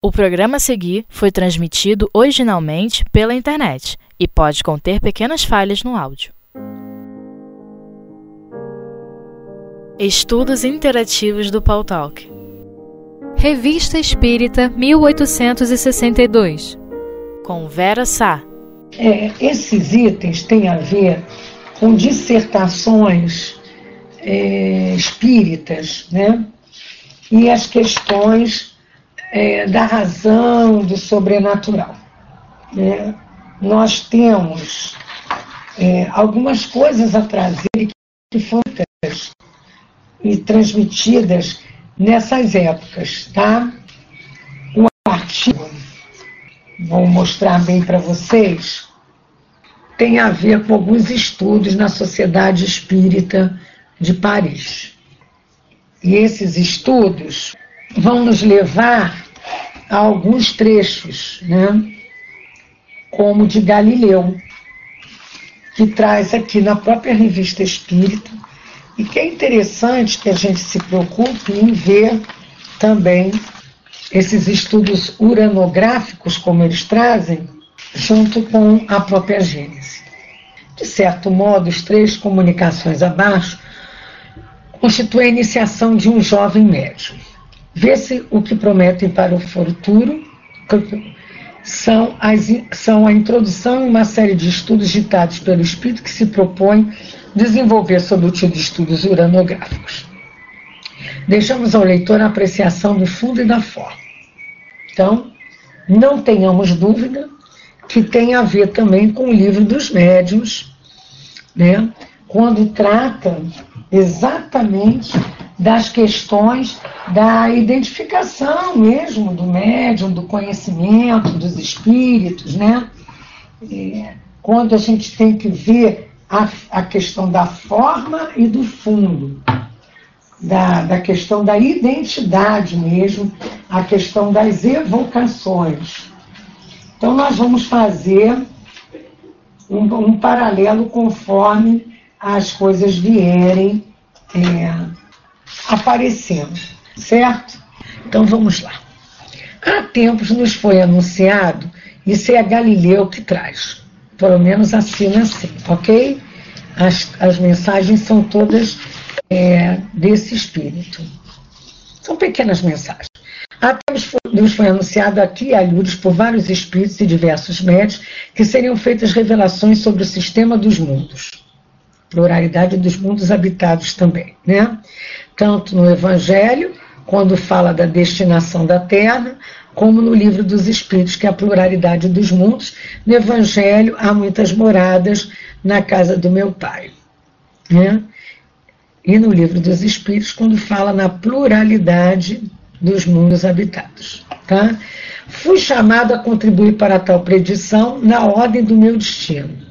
O programa a seguir foi transmitido originalmente pela internet e pode conter pequenas falhas no áudio. Estudos Interativos do Paul Talk Revista Espírita 1862 Com Vera Sá é, Esses itens têm a ver com dissertações é, espíritas, né? E as questões é, da razão, do sobrenatural. É, nós temos é, algumas coisas a trazer que foram e transmitidas nessas épocas, tá? Um artigo, vou mostrar bem para vocês, tem a ver com alguns estudos na Sociedade Espírita de Paris. E esses estudos vão nos levar alguns trechos, né? como de Galileu, que traz aqui na própria revista Espírita, e que é interessante que a gente se preocupe em ver também esses estudos uranográficos, como eles trazem, junto com a própria Gênese. De certo modo, os três comunicações abaixo constituem a iniciação de um jovem médium. Vê-se o que prometem para o futuro, são, as, são a introdução e uma série de estudos ditados pelo Espírito que se propõe desenvolver sob o título de estudos uranográficos. Deixamos ao leitor a apreciação do fundo e da forma. Então, não tenhamos dúvida que tem a ver também com o livro dos médios, né? quando trata exatamente das questões da identificação mesmo do médium, do conhecimento dos espíritos, né? É, quando a gente tem que ver a, a questão da forma e do fundo, da, da questão da identidade mesmo, a questão das evocações. Então, nós vamos fazer um, um paralelo conforme as coisas vierem. É, aparecendo, certo? Então vamos lá. Há tempos nos foi anunciado, isso é a Galileu que traz, pelo menos assina assim, ok? As, as mensagens são todas é, desse espírito. São pequenas mensagens. Há tempos nos foi anunciado aqui a Lourdes por vários espíritos e diversos médios que seriam feitas revelações sobre o sistema dos mundos pluralidade dos mundos habitados também, né? Tanto no Evangelho, quando fala da destinação da Terra, como no livro dos Espíritos, que é a pluralidade dos mundos. No Evangelho há muitas moradas na casa do meu Pai. Né? E no livro dos Espíritos, quando fala na pluralidade dos mundos habitados. Tá? Fui chamado a contribuir para tal predição na ordem do meu destino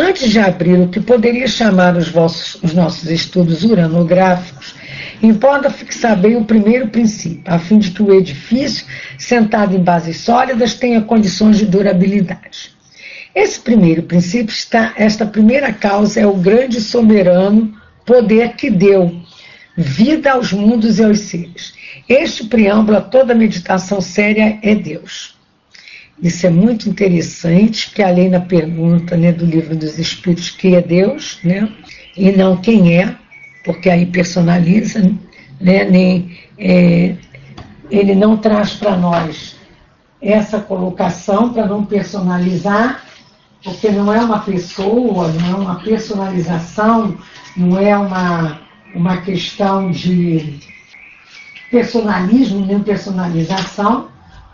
Antes de abrir o que poderia chamar os, vossos, os nossos estudos uranográficos, importa fixar bem o primeiro princípio, a fim de que o edifício, sentado em bases sólidas, tenha condições de durabilidade. Esse primeiro princípio está, esta primeira causa é o grande soberano poder que deu vida aos mundos e aos seres. Este preâmbulo a toda meditação séria é Deus. Isso é muito interessante, que além da pergunta né, do livro dos Espíritos, que é Deus, né, e não quem é, porque aí personaliza, né, nem, é, ele não traz para nós essa colocação para não personalizar, porque não é uma pessoa, não é uma personalização, não é uma, uma questão de personalismo nem personalização,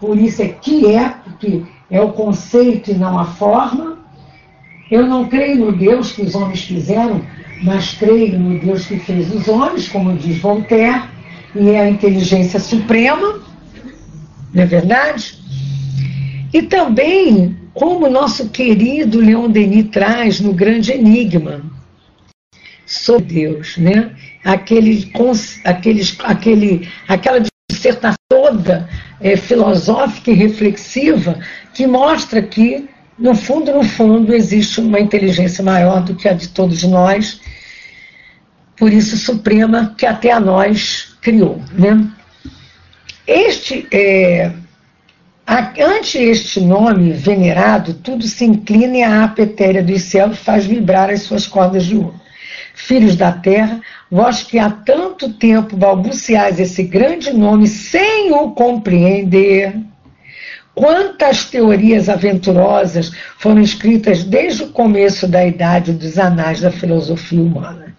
por isso é que é, porque é o conceito e não a forma. Eu não creio no Deus que os homens fizeram, mas creio no Deus que fez os homens, como diz Voltaire, e é a inteligência suprema, não é verdade? E também, como nosso querido Leon Denis traz no Grande Enigma, sobre Deus, né? Aquele, aqueles, aquele, aquela dissertação toda é, filosófica e reflexiva que mostra que, no fundo, no fundo, existe uma inteligência maior do que a de todos nós, por isso suprema, que até a nós criou. Né? Este, é, ante este nome venerado, tudo se inclina e a apetéria dos céus faz vibrar as suas cordas de ouro. Filhos da terra, vós que há tanto tempo balbuciais esse grande nome sem o compreender, Quantas teorias aventurosas foram escritas desde o começo da idade dos anais da filosofia humana?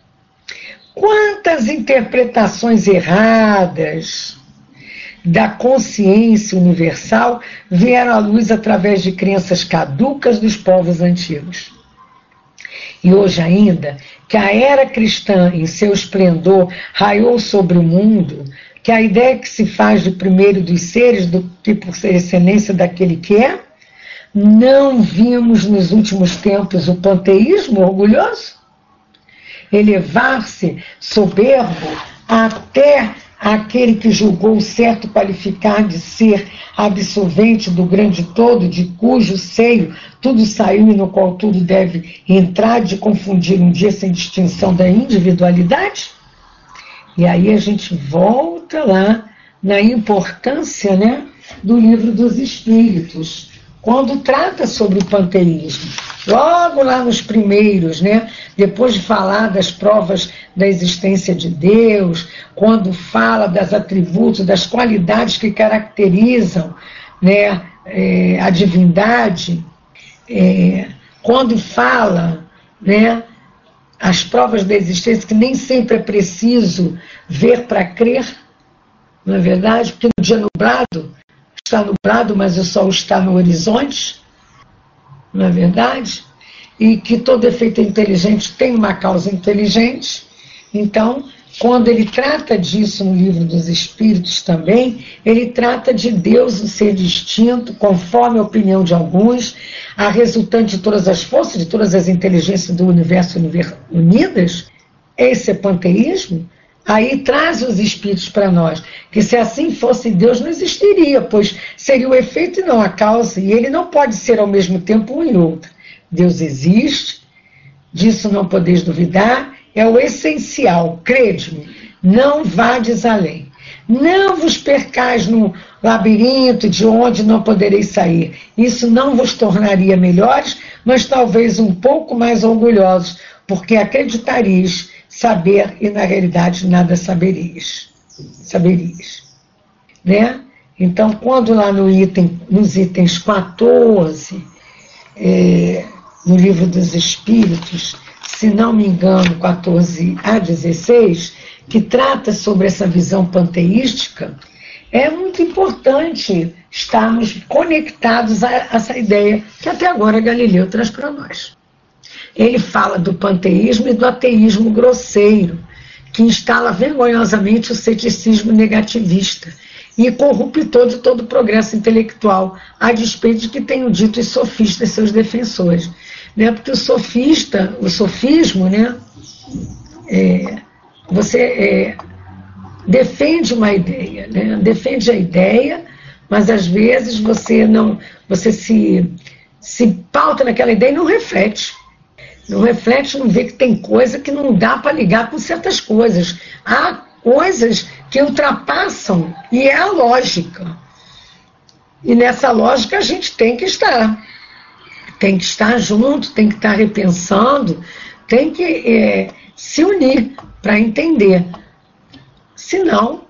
Quantas interpretações erradas da consciência universal vieram à luz através de crenças caducas dos povos antigos? E hoje ainda, que a era cristã, em seu esplendor, raiou sobre o mundo, que a ideia que se faz do primeiro dos seres, do que por ser excelência daquele que é, não vimos nos últimos tempos o panteísmo orgulhoso? Elevar-se soberbo até aquele que julgou certo qualificar de ser absolvente do grande todo, de cujo seio tudo saiu e no qual tudo deve entrar, de confundir um dia sem distinção da individualidade? E aí a gente volta lá na importância né, do livro dos Espíritos, quando trata sobre o panteísmo. Logo lá nos primeiros, né, depois de falar das provas da existência de Deus, quando fala das atributos, das qualidades que caracterizam né, é, a divindade, é, quando fala né, as provas da existência, que nem sempre é preciso ver para crer, não é verdade? Porque no dia nublado, está nublado, mas o sol está no horizonte, não é verdade? E que todo efeito inteligente tem uma causa inteligente. Então, quando ele trata disso no livro dos Espíritos também, ele trata de Deus, um ser distinto, conforme a opinião de alguns, a resultante de todas as forças, de todas as inteligências do universo unidas. Esse é panteísmo. Aí traz os espíritos para nós, que se assim fosse Deus não existiria, pois seria o efeito e não a causa, e ele não pode ser ao mesmo tempo um e outro. Deus existe, disso não podeis duvidar, é o essencial, crede-me, não vades além. Não vos percais no labirinto de onde não podereis sair. Isso não vos tornaria melhores, mas talvez um pouco mais orgulhosos, porque acreditareis saber e na realidade nada sabereis. Sabereis. Né? Então, quando lá no item, nos itens 14, é, no livro dos Espíritos, se não me engano, 14 a 16, que trata sobre essa visão panteística, é muito importante estarmos conectados a essa ideia que até agora Galileu traz para nós. Ele fala do panteísmo e do ateísmo grosseiro, que instala vergonhosamente o ceticismo negativista e corruptor de todo o progresso intelectual, a despeito de que tenham dito os sofistas seus defensores né? Porque o sofista, o sofismo, né? É, você é, defende uma ideia, né? Defende a ideia, mas às vezes você não, você se se pauta naquela ideia e não reflete. Não reflete, não vê que tem coisa que não dá para ligar com certas coisas. Há coisas que ultrapassam e é a lógica. E nessa lógica a gente tem que estar tem que estar junto, tem que estar repensando, tem que é, se unir para entender. Senão,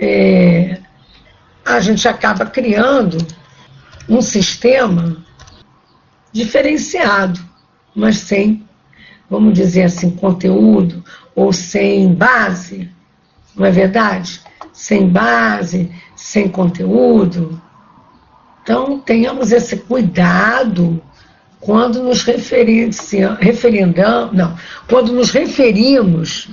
é, a gente acaba criando um sistema diferenciado, mas sem, vamos dizer assim, conteúdo ou sem base, não é verdade? Sem base, sem conteúdo. Então, tenhamos esse cuidado quando nos referendamos, não, quando nos referimos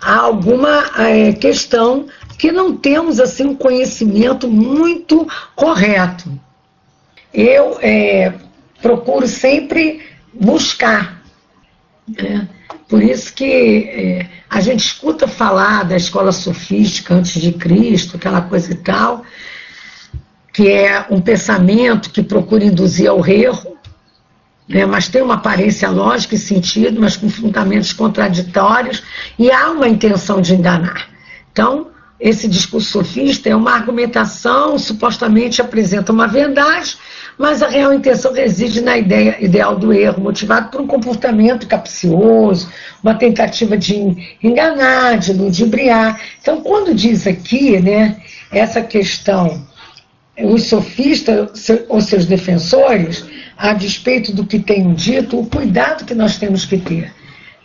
a alguma é, questão que não temos assim um conhecimento muito correto. Eu é, procuro sempre buscar. Né? Por isso que é, a gente escuta falar da escola sofística antes de Cristo, aquela coisa e tal, que é um pensamento que procura induzir ao erro, né, mas tem uma aparência lógica e sentido, mas com fundamentos contraditórios, e há uma intenção de enganar. Então, esse discurso sofista é uma argumentação, supostamente apresenta uma verdade, mas a real intenção reside na ideia ideal do erro, motivado por um comportamento capcioso, uma tentativa de enganar, de ludibriar. Então, quando diz aqui, né, essa questão, os sofistas ou seus defensores, a despeito do que tenham dito, o cuidado que nós temos que ter.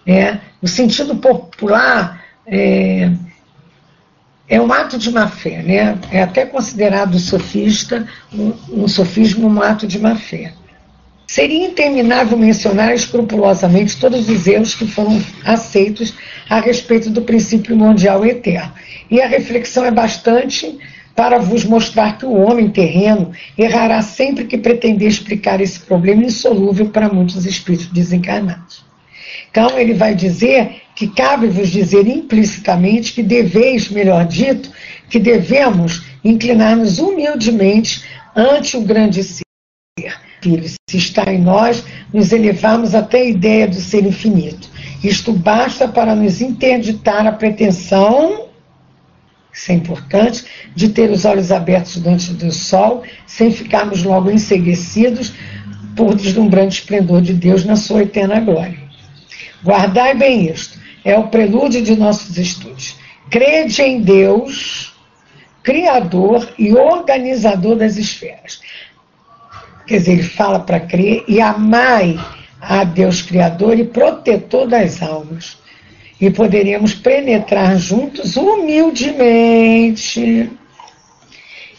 Né? No sentido popular, é, é um ato de má fé, né? É até considerado sofista, um, um sofismo um ato de má fé. Seria interminável mencionar escrupulosamente todos os erros que foram aceitos a respeito do princípio mundial eterno. E a reflexão é bastante para vos mostrar que o homem terreno errará sempre que pretender explicar esse problema insolúvel para muitos espíritos desencarnados. Então, ele vai dizer que cabe-vos dizer implicitamente que deveis, melhor dito, que devemos inclinar-nos humildemente ante o grande ser. Filho, se está em nós, nos elevamos até a ideia do ser infinito. Isto basta para nos interditar a pretensão, isso é importante, de ter os olhos abertos diante do sol, sem ficarmos logo enseguecidos por deslumbrante esplendor de Deus na sua eterna glória. Guardai bem isto, é o prelúdio de nossos estudos. Crede em Deus, Criador e organizador das esferas. Quer dizer, ele fala para crer e amai a Deus Criador e protetor das almas. E poderemos penetrar juntos humildemente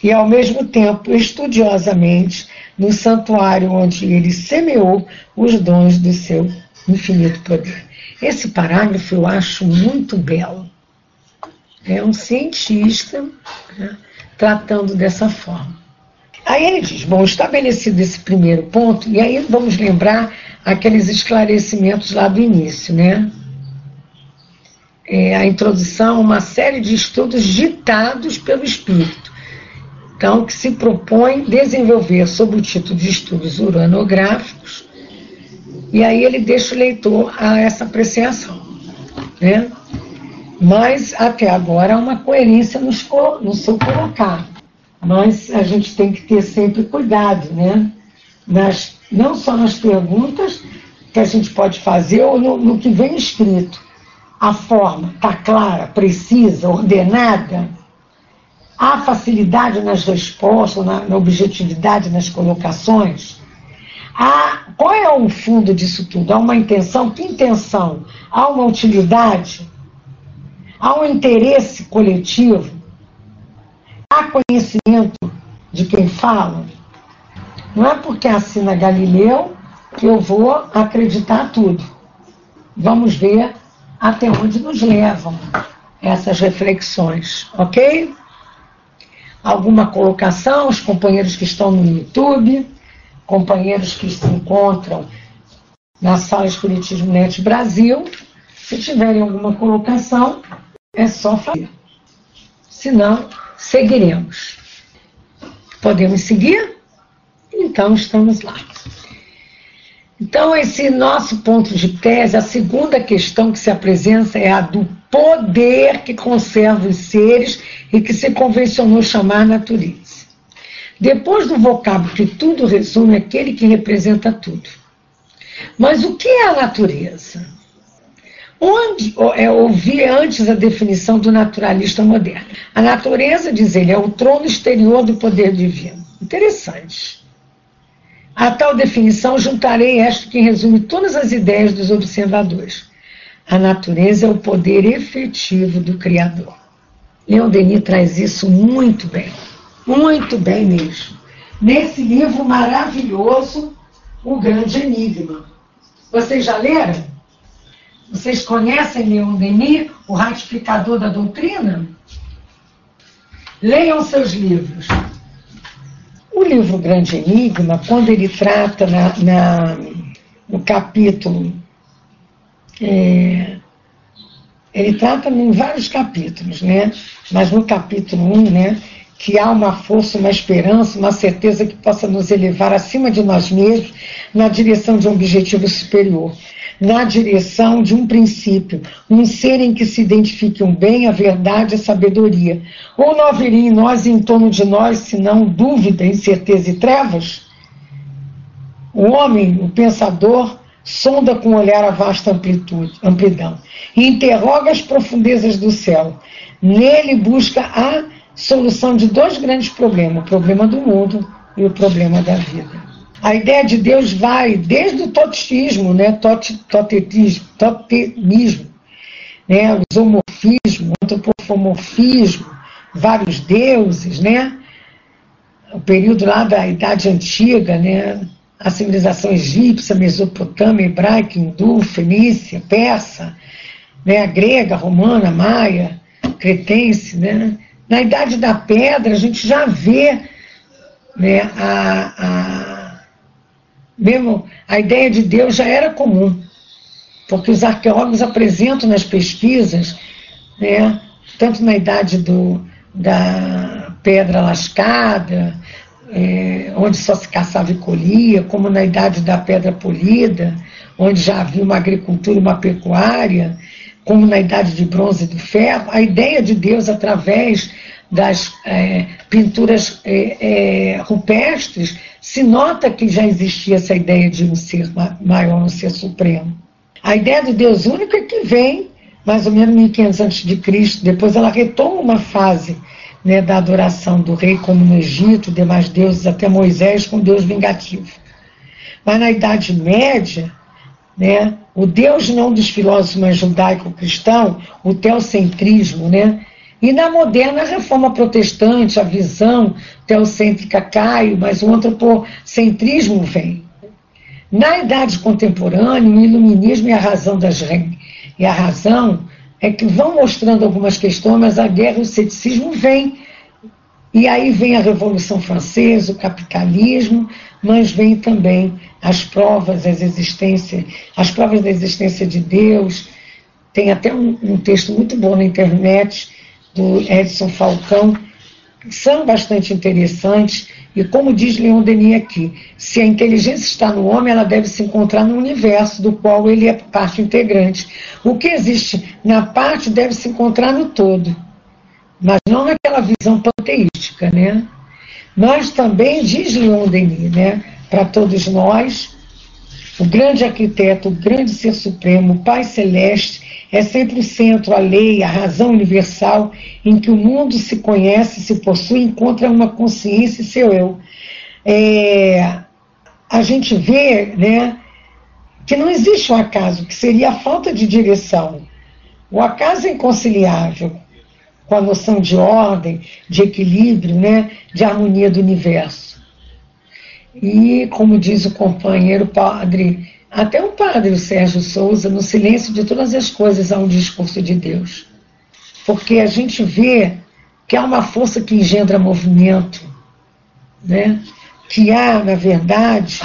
e, ao mesmo tempo, estudiosamente, no santuário onde ele semeou os dons do seu infinito poder. Esse parágrafo eu acho muito belo. É um cientista né, tratando dessa forma. Aí ele diz: bom, estabelecido esse primeiro ponto, e aí vamos lembrar aqueles esclarecimentos lá do início, né? É, a introdução uma série de estudos ditados pelo Espírito. Então, que se propõe desenvolver sob o título de estudos uranográficos e aí ele deixa o leitor a essa apreciação. Né? Mas até agora há uma coerência no, no seu colocar. Mas a gente tem que ter sempre cuidado, né? Nas, não só nas perguntas que a gente pode fazer ou no, no que vem escrito. A forma está clara, precisa, ordenada. Há facilidade nas respostas, na, na objetividade nas colocações. Há, qual é o fundo disso tudo? Há uma intenção? Que intenção? Há uma utilidade? Há um interesse coletivo? Há conhecimento de quem fala? Não é porque assina Galileu que eu vou acreditar tudo. Vamos ver até onde nos levam essas reflexões, ok? Alguma colocação, os companheiros que estão no YouTube? Companheiros que se encontram na sala Espiritismo Net Brasil. Se tiverem alguma colocação, é só fazer. Se não, seguiremos. Podemos seguir? Então, estamos lá. Então, esse nosso ponto de tese, a segunda questão que se apresenta é a do poder que conserva os seres e que se convencionou chamar natureza. Depois do vocábulo que tudo resume, aquele que representa tudo. Mas o que é a natureza? Onde é ouvir antes a definição do naturalista moderno? A natureza, diz ele, é o trono exterior do poder divino. Interessante. A tal definição juntarei esta que resume todas as ideias dos observadores. A natureza é o poder efetivo do Criador. Leon Denis traz isso muito bem. Muito bem mesmo. Nesse livro maravilhoso, O Grande Enigma. Vocês já leram? Vocês conhecem Leon Denis, o ratificador da doutrina? Leiam seus livros. O livro Grande Enigma, quando ele trata na, na no capítulo. É, ele trata em vários capítulos, né? Mas no capítulo 1, né? Que há uma força, uma esperança, uma certeza que possa nos elevar acima de nós mesmos na direção de um objetivo superior. na direção de um princípio, um ser em que se identifiquem bem a verdade e a sabedoria? Ou não haveria em nós e em torno de nós, senão dúvida, incerteza e trevas? O homem, o pensador, sonda com olhar a vasta amplitude, amplidão e interroga as profundezas do céu. Nele busca a solução de dois grandes problemas: o problema do mundo e o problema da vida. A ideia de Deus vai desde o totismo, né, tot, totetismo, totemismo, né, o zoomorfismo, antropomorfismo, vários deuses, né, o período lá da Idade Antiga, né, a civilização egípcia, mesopotâmia, hebraica, hindu, fenícia, persa, né, grega, romana, maia, cretense, né, na Idade da Pedra a gente já vê né, a, a, mesmo a ideia de Deus já era comum, porque os arqueólogos apresentam nas pesquisas, né, tanto na idade do, da pedra lascada, é, onde só se caçava e colhia, como na idade da pedra polida, onde já havia uma agricultura e uma pecuária, como na idade de bronze e do ferro, a ideia de Deus através das é, pinturas é, é, rupestres, se nota que já existia essa ideia de um ser maior, um ser supremo. A ideia do Deus único é que vem mais ou menos 1500 a.C., depois ela retoma uma fase né, da adoração do rei, como no Egito, demais deuses, até Moisés com Deus vingativo. Mas na Idade Média, né, o Deus não dos filósofos, mas judaico-cristão, o teocentrismo, né, e na moderna reforma protestante, a visão teocêntrica cai, mas o antropocentrismo vem. Na idade contemporânea, o iluminismo e a razão das e a razão é que vão mostrando algumas questões, mas a guerra e o ceticismo vêm. E aí vem a Revolução Francesa, o capitalismo, mas vem também as provas, as existências, as provas da existência de Deus. Tem até um, um texto muito bom na internet do Edson Falcão, são bastante interessantes. E como diz Leon Denis aqui, se a inteligência está no homem, ela deve se encontrar no universo do qual ele é parte integrante. O que existe na parte deve se encontrar no todo, não naquela visão panteística, né? Nós também, diz Leon Denis, né, para todos nós, o grande arquiteto, o grande ser supremo, o Pai Celeste, é sempre o centro, a lei, a razão universal em que o mundo se conhece, se possui, encontra uma consciência e seu eu. É, a gente vê né, que não existe um acaso, que seria a falta de direção. O acaso é inconciliável com a noção de ordem, de equilíbrio, né, de harmonia do universo. E, como diz o companheiro padre até o padre Sérgio Souza, no silêncio de todas as coisas, há um discurso de Deus. Porque a gente vê que há uma força que engendra movimento, né? que há, na verdade,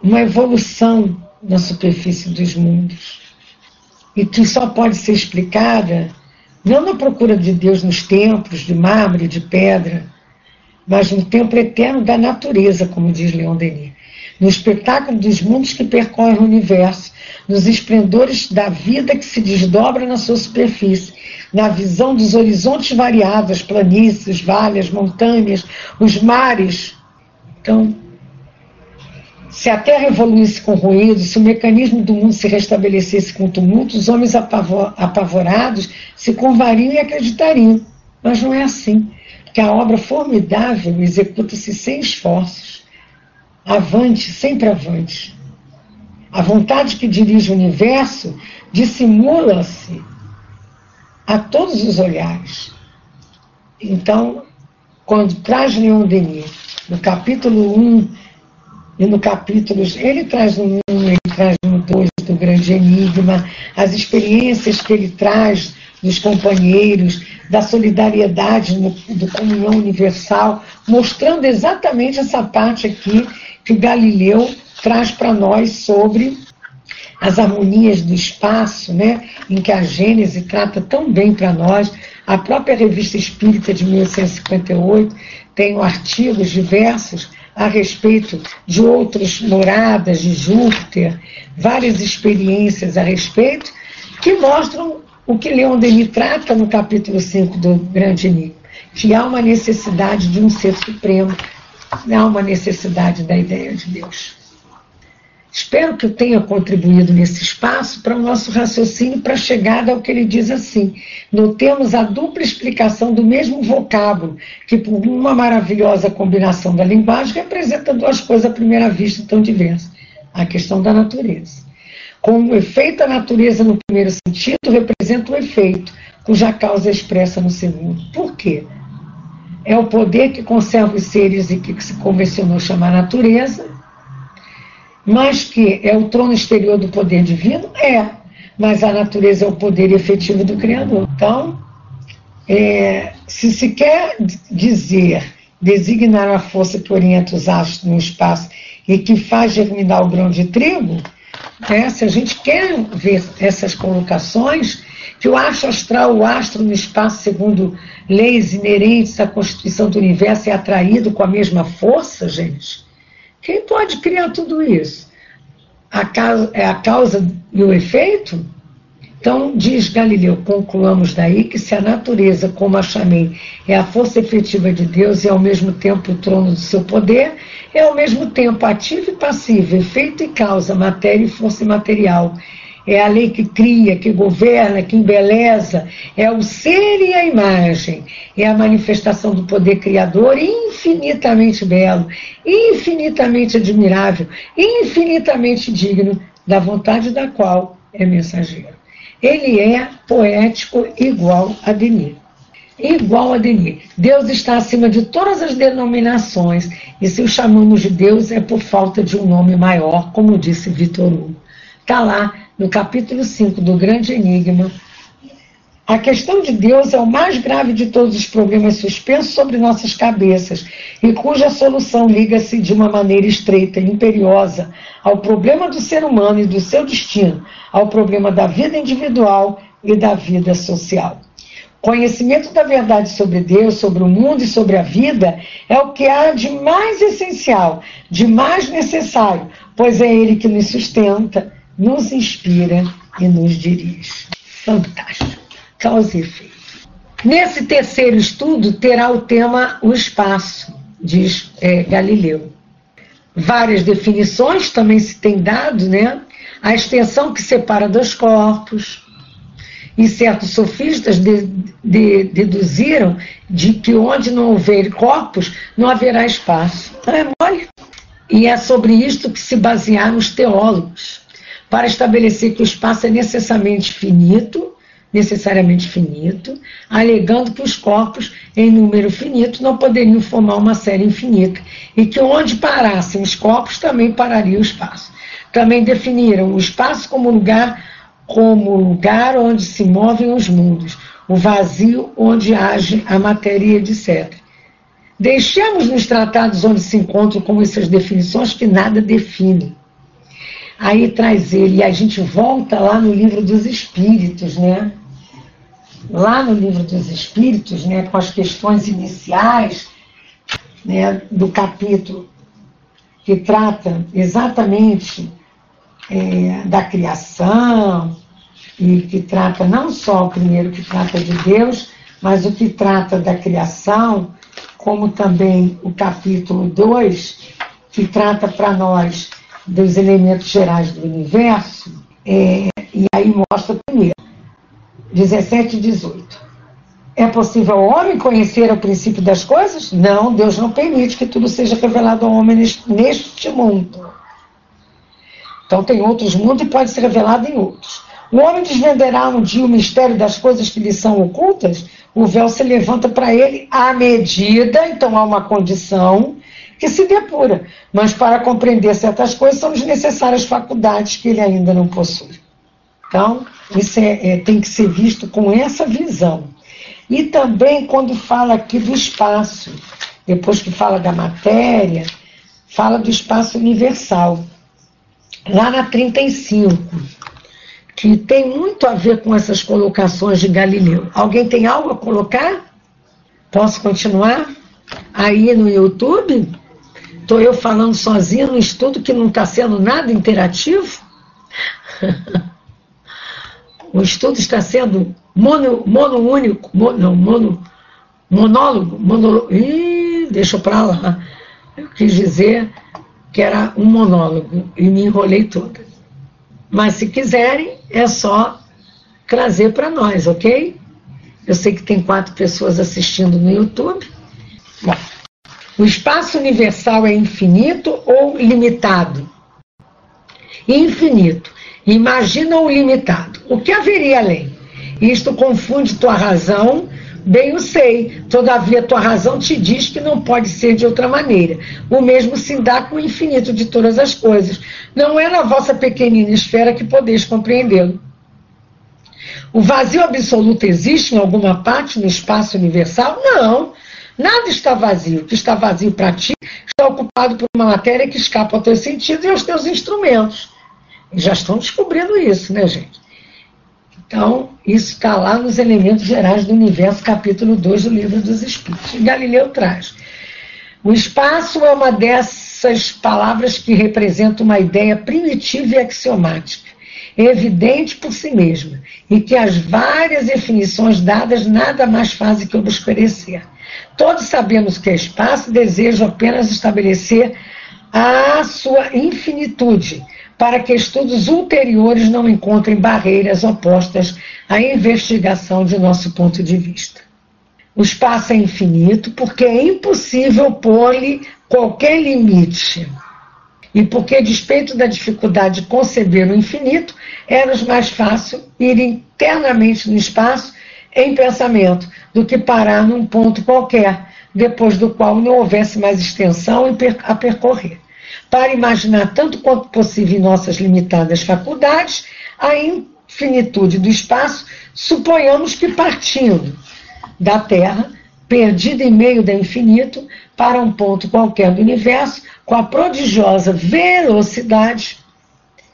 uma evolução na superfície dos mundos. E que só pode ser explicada não na procura de Deus nos templos de mármore, de pedra, mas no templo eterno da natureza, como diz Leon Denis no espetáculo dos mundos que percorrem o universo, nos esplendores da vida que se desdobra na sua superfície, na visão dos horizontes variados, planícies, vales, montanhas, os mares. Então, se a Terra evoluísse com ruído, se o mecanismo do mundo se restabelecesse com tumulto, os homens apavorados se convariam e acreditariam. Mas não é assim, porque a obra formidável executa-se sem esforços avante, sempre avante. A vontade que dirige o universo dissimula-se a todos os olhares. Então, quando traz Leon Denis, no capítulo 1 e no capítulo. Ele traz no 1, ele traz no 2 do grande enigma, as experiências que ele traz dos companheiros, da solidariedade, no, do comunhão universal, mostrando exatamente essa parte aqui que Galileu traz para nós sobre as harmonias do espaço, né, em que a Gênese trata tão bem para nós. A própria Revista Espírita de 1858 tem artigos diversos a respeito de outras moradas de Júpiter, várias experiências a respeito, que mostram o que Leon Denis trata no capítulo 5 do Grande Enigma, que há uma necessidade de um ser supremo, há uma necessidade da ideia de Deus. Espero que eu tenha contribuído nesse espaço para o nosso raciocínio para a chegada ao que ele diz assim. Notemos a dupla explicação do mesmo vocábulo, que por uma maravilhosa combinação da linguagem representa duas coisas à primeira vista tão diversas. A questão da natureza. Como o efeito da natureza no primeiro sentido representa o efeito, cuja causa é expressa no segundo. Por quê? É o poder que conserva os seres e que se convencionou chamar natureza, mas que é o trono exterior do poder divino? É. Mas a natureza é o poder efetivo do Criador. Então, é, se se quer dizer, designar a força que orienta os astros no espaço e que faz germinar o grão de trigo, é, se a gente quer ver essas colocações, que o astro astral, o astro no espaço, segundo leis inerentes à constituição do universo, é atraído com a mesma força, gente, quem pode criar tudo isso? A causa, é a causa e o efeito? Então, diz Galileu, concluamos daí que se a natureza, como a chamei, é a força efetiva de Deus e ao mesmo tempo o trono do seu poder, é ao mesmo tempo ativo e passivo, efeito e causa, matéria e força imaterial, é a lei que cria, que governa, que embeleza, é o ser e a imagem, é a manifestação do poder criador infinitamente belo, infinitamente admirável, infinitamente digno, da vontade da qual é mensageiro. Ele é poético igual a Denis. Igual a Denis. Deus está acima de todas as denominações, e se o chamamos de Deus é por falta de um nome maior, como disse Vitor Hugo. Está lá no capítulo 5 do Grande Enigma, a questão de Deus é o mais grave de todos os problemas suspensos sobre nossas cabeças e cuja solução liga-se de uma maneira estreita e imperiosa ao problema do ser humano e do seu destino, ao problema da vida individual e da vida social. Conhecimento da verdade sobre Deus, sobre o mundo e sobre a vida é o que há de mais essencial, de mais necessário, pois é Ele que nos sustenta, nos inspira e nos dirige. Fantástico. Causa e efeito. Nesse terceiro estudo terá o tema o espaço, diz é, Galileu. Várias definições também se tem dado, né? A extensão que separa dois corpos. E certos sofistas de, de, deduziram de que onde não houver corpos, não haverá espaço. É mole. E é sobre isto que se basearam os teólogos para estabelecer que o espaço é necessariamente finito, necessariamente finito, alegando que os corpos em número finito não poderiam formar uma série infinita e que onde parassem os corpos também pararia o espaço. Também definiram o espaço como lugar como lugar onde se movem os mundos, o vazio onde age a matéria, etc. Deixemos nos tratados onde se encontram com essas definições que nada definem. Aí traz ele, e a gente volta lá no livro dos Espíritos, né? Lá no livro dos Espíritos, né, com as questões iniciais né, do capítulo que trata exatamente é, da criação, e que trata não só o primeiro que trata de Deus, mas o que trata da criação, como também o capítulo 2, que trata para nós dos elementos gerais do universo, é, e aí mostra primeiro, 17 e 18. É possível ao homem conhecer o princípio das coisas? Não, Deus não permite que tudo seja revelado ao homem neste, neste mundo. Então tem outros mundos e pode ser revelado em outros. O homem desvenderá um dia o mistério das coisas que lhe são ocultas, o véu se levanta para ele à medida, então há uma condição que se depura. Mas para compreender certas coisas são necessárias faculdades que ele ainda não possui. Então, isso é, é, tem que ser visto com essa visão. E também quando fala aqui do espaço, depois que fala da matéria, fala do espaço universal. Lá na 35, que tem muito a ver com essas colocações de Galileu. Alguém tem algo a colocar? Posso continuar? Aí no YouTube? Estou eu falando sozinha no estudo que não está sendo nada interativo? o estudo está sendo mono, mono único, mono, não, mono, monólogo, monólogo. Ih, deixa para lá. Eu quis dizer que era um monólogo e me enrolei toda. Mas se quiserem, é só trazer para nós, ok? Eu sei que tem quatro pessoas assistindo no YouTube. Bom, o espaço universal é infinito ou limitado? Infinito. Imagina o limitado. O que haveria além? Isto confunde tua razão, bem o sei. Todavia, tua razão te diz que não pode ser de outra maneira. O mesmo se dá com o infinito de todas as coisas. Não é na vossa pequenina esfera que podeis compreendê-lo. O vazio absoluto existe em alguma parte no espaço universal? Não. Nada está vazio. O que está vazio para ti está ocupado por uma matéria que escapa ao teu sentido e aos teus instrumentos. E já estão descobrindo isso, né, gente? Então, isso está lá nos Elementos Gerais do Universo, capítulo 2 do Livro dos Espíritos. Galileu traz. O espaço é uma dessas palavras que representa uma ideia primitiva e axiomática, evidente por si mesma, e que as várias definições dadas nada mais fazem que obscurecer. Todos sabemos que é espaço, desejo apenas estabelecer a sua infinitude, para que estudos ulteriores não encontrem barreiras opostas à investigação de nosso ponto de vista. O espaço é infinito porque é impossível pôr-lhe qualquer limite. E porque, despeito da dificuldade de conceber o infinito, era mais fácil ir internamente no espaço em pensamento do que parar num ponto qualquer, depois do qual não houvesse mais extensão a percorrer. Para imaginar tanto quanto possível em nossas limitadas faculdades a infinitude do espaço, suponhamos que partindo da Terra, perdida em meio do infinito, para um ponto qualquer do universo, com a prodigiosa velocidade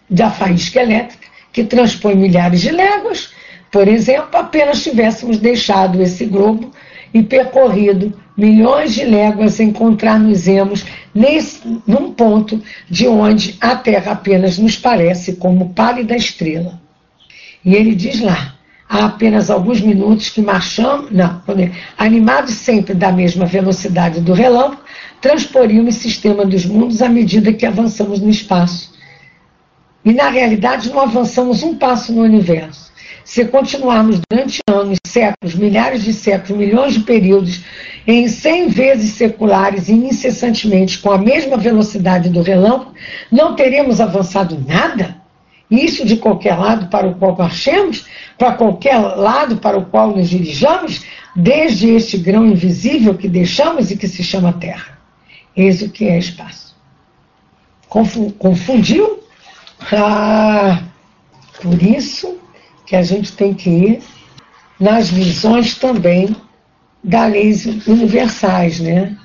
da faísca elétrica, que transpõe milhares de léguas, por exemplo, apenas tivéssemos deixado esse globo e percorrido milhões de léguas, encontrar-nos-emos num ponto de onde a Terra apenas nos parece como pálida estrela. E ele diz lá, há apenas alguns minutos que marchamos, não, animados sempre da mesma velocidade do relâmpago, transporimos o sistema dos mundos à medida que avançamos no espaço. E na realidade não avançamos um passo no universo. Se continuarmos durante anos, séculos, milhares de séculos, milhões de períodos, em cem vezes seculares e incessantemente com a mesma velocidade do relâmpago, não teremos avançado nada? Isso de qualquer lado para o qual marchemos, para qualquer lado para o qual nos dirijamos, desde este grão invisível que deixamos e que se chama Terra. Eis o que é espaço. Confundiu? Ah, por isso que a gente tem que ir nas visões também das leis universais, né?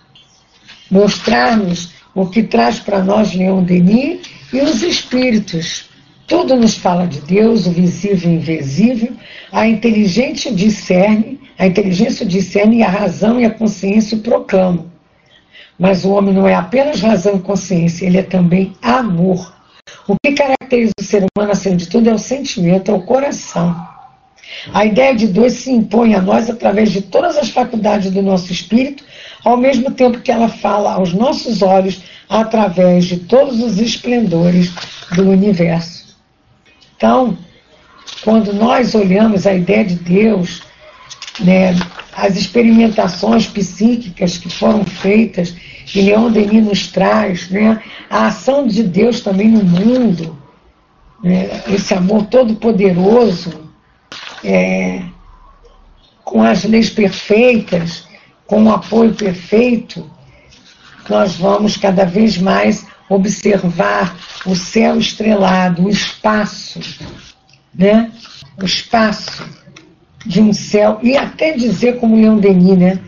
Mostrar-nos o que traz para nós Leon Denis e os espíritos. Tudo nos fala de Deus, o visível e o invisível, a inteligência discerne, a inteligência discerne e a razão e a consciência proclamam. Mas o homem não é apenas razão e consciência, ele é também amor. O que caracteriza o ser humano, acima de tudo, é o sentimento, é o coração. A ideia de Deus se impõe a nós através de todas as faculdades do nosso espírito, ao mesmo tempo que ela fala aos nossos olhos através de todos os esplendores do universo. Então, quando nós olhamos a ideia de Deus, né, as experimentações psíquicas que foram feitas que Leon Denis nos traz, né? a ação de Deus também no mundo, né? esse amor todo poderoso, é, com as leis perfeitas, com o apoio perfeito, nós vamos cada vez mais observar o céu estrelado, o espaço, né? o espaço de um céu, e até dizer como Leon Denis, né?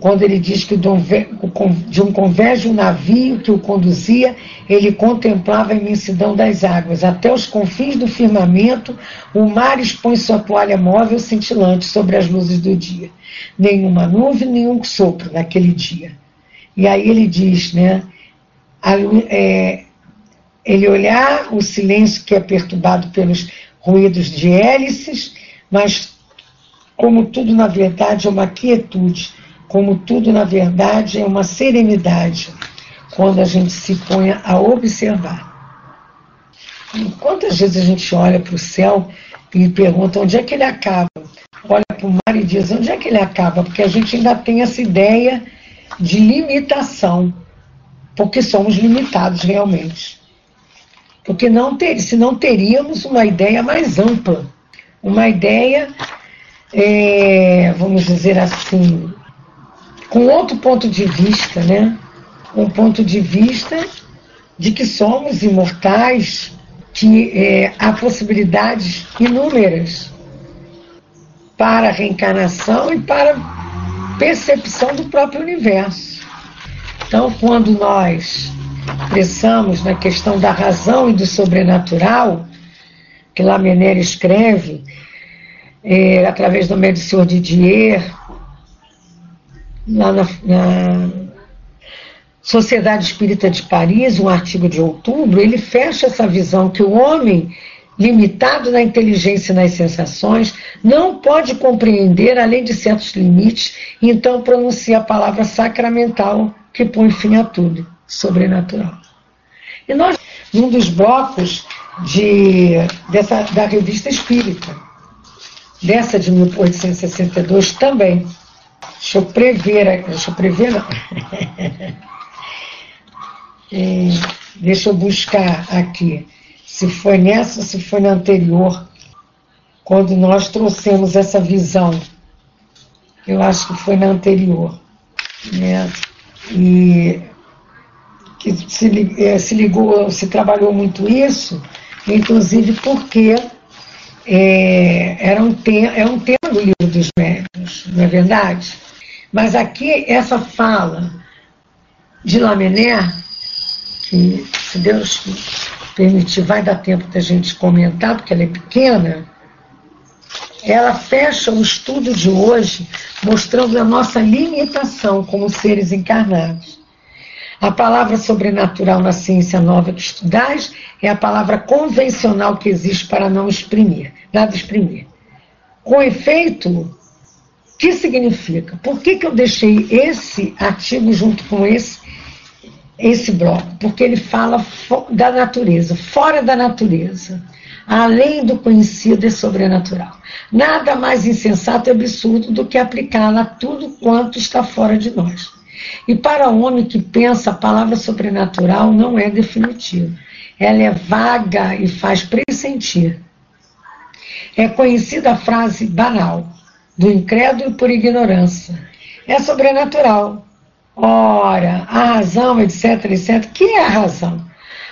quando ele diz que de um convégio navio que o conduzia, ele contemplava a imensidão das águas. Até os confins do firmamento, o mar expõe sua toalha móvel cintilante sobre as luzes do dia. Nenhuma nuvem, nenhum sopro naquele dia. E aí ele diz, né? A, é, ele olhar o silêncio que é perturbado pelos ruídos de hélices, mas como tudo na verdade é uma quietude, como tudo na verdade é uma serenidade, quando a gente se põe a observar. Quantas vezes a gente olha para o céu e pergunta onde é que ele acaba? Olha para o mar e diz onde é que ele acaba? Porque a gente ainda tem essa ideia de limitação, porque somos limitados realmente. Porque não ter, se não teríamos uma ideia mais ampla, uma ideia é, vamos dizer assim, com outro ponto de vista, né? Um ponto de vista de que somos imortais, que é, há possibilidades inúmeras para a reencarnação e para percepção do próprio universo. Então, quando nós pensamos na questão da razão e do sobrenatural, que Lamennais escreve, é, através do médico Didier, lá na, na, Sociedade Espírita de Paris, um artigo de outubro, ele fecha essa visão que o homem, limitado na inteligência e nas sensações, não pode compreender além de certos limites, e então pronuncia a palavra sacramental que põe fim a tudo, sobrenatural. E nós, num dos blocos de, dessa, da revista Espírita, dessa de 1862 também. Deixa eu prever, deixa eu prever, não. é, deixa eu buscar aqui se foi nessa, se foi na anterior, quando nós trouxemos essa visão. Eu acho que foi na anterior. Né? E que se, é, se ligou, se trabalhou muito isso, inclusive porque é, era um é um tema do livro dos médios, não é verdade? Mas aqui, essa fala de Lamener, que se Deus permitir, vai dar tempo da gente comentar, porque ela é pequena, ela fecha o estudo de hoje mostrando a nossa limitação como seres encarnados. A palavra sobrenatural na ciência nova que estudais é a palavra convencional que existe para não exprimir, nada exprimir. Com efeito, que significa? Por que, que eu deixei esse artigo junto com esse, esse bloco? Porque ele fala da natureza, fora da natureza, além do conhecido e sobrenatural. Nada mais insensato e absurdo do que aplicá-la a tudo quanto está fora de nós. E para o homem que pensa, a palavra sobrenatural não é definitiva. Ela é vaga e faz pressentir. É conhecida a frase banal, do incrédulo por ignorância. É sobrenatural. Ora, a razão, etc, etc. Que é a razão?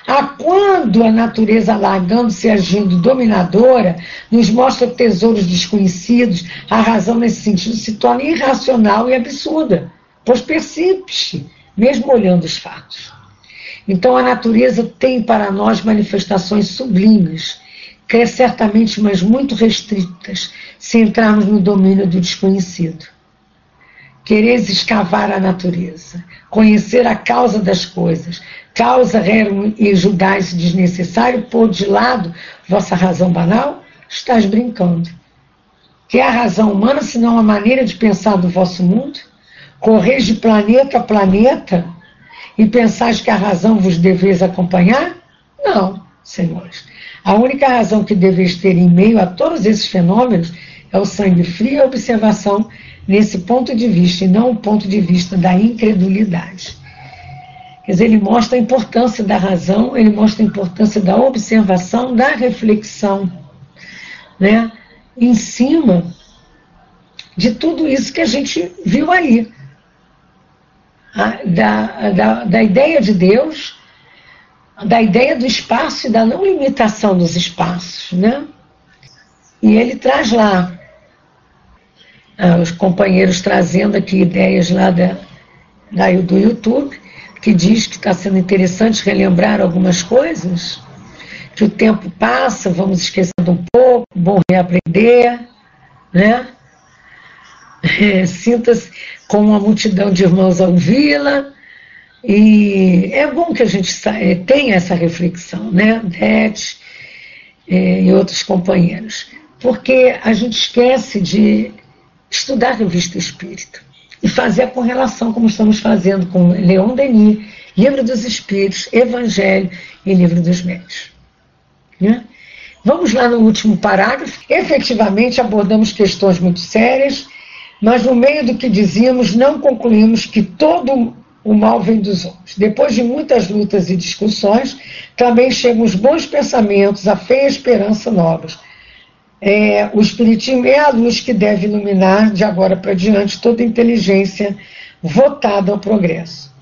A quando a natureza largando-se agindo dominadora nos mostra tesouros desconhecidos, a razão nesse sentido se torna irracional e absurda pois percebe-se, mesmo olhando os fatos. Então a natureza tem para nós manifestações sublimes, que é certamente, mas muito restritas, se entrarmos no domínio do desconhecido. Quereis escavar a natureza, conhecer a causa das coisas, causa rerum e julgais desnecessário, pôr de lado vossa razão banal? Estás brincando. Que é a razão humana, senão a maneira de pensar do vosso mundo? Correr de planeta a planeta e pensais que a razão vos deveis acompanhar? Não, senhores. A única razão que deveis ter em meio a todos esses fenômenos é o sangue frio e a observação nesse ponto de vista, e não o ponto de vista da incredulidade. Quer dizer, ele mostra a importância da razão, ele mostra a importância da observação, da reflexão, né? Em cima de tudo isso que a gente viu ali da, da, da ideia de Deus, da ideia do espaço e da não limitação dos espaços, né? E ele traz lá ah, os companheiros trazendo aqui ideias lá da, da, do YouTube, que diz que está sendo interessante relembrar algumas coisas, que o tempo passa, vamos esquecendo um pouco, bom reaprender, né? Sinta-se com uma multidão de irmãos ao vila, E é bom que a gente eh, tenha essa reflexão, né, Dete eh, e outros companheiros, porque a gente esquece de estudar a revista espírita e fazer a correlação, como estamos fazendo com Leon Denis, Livro dos Espíritos, Evangelho e Livro dos Médios. Né? Vamos lá no último parágrafo. Efetivamente abordamos questões muito sérias, mas no meio do que dizíamos, não concluímos que todo o mal vem dos homens. Depois de muitas lutas e discussões, também chegam os bons pensamentos, a fé e a esperança novas. É, o Espiritismo é a luz que deve iluminar, de agora para diante, toda inteligência votada ao progresso.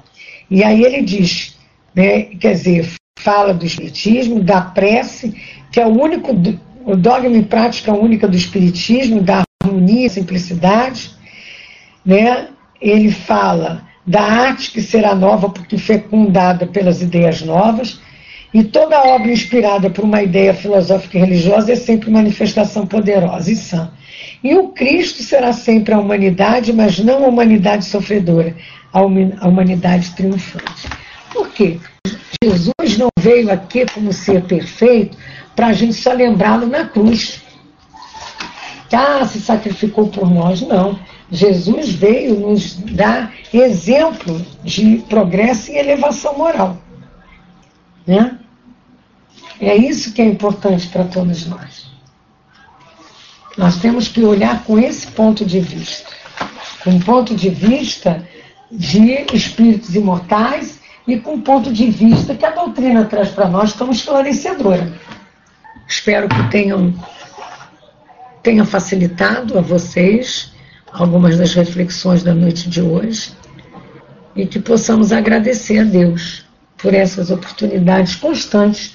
E aí ele diz, né, quer dizer, fala do Espiritismo, da prece, que é o único, o dogma e prática única do Espiritismo, da harmonia simplicidade. Né? Ele fala da arte que será nova porque fecundada pelas ideias novas, e toda obra inspirada por uma ideia filosófica e religiosa é sempre manifestação poderosa e sã. E o Cristo será sempre a humanidade, mas não a humanidade sofredora, a humanidade triunfante. Por quê? Jesus não veio aqui como ser perfeito para a gente só lembrá-lo na cruz. Ah, se sacrificou por nós. Não. Jesus veio nos dar exemplo de progresso e elevação moral. Né? É isso que é importante para todos nós. Nós temos que olhar com esse ponto de vista. Com ponto de vista de espíritos imortais e com ponto de vista que a doutrina traz para nós como esclarecedora. Espero que tenham, tenha facilitado a vocês algumas das reflexões da noite de hoje e que possamos agradecer a Deus por essas oportunidades constantes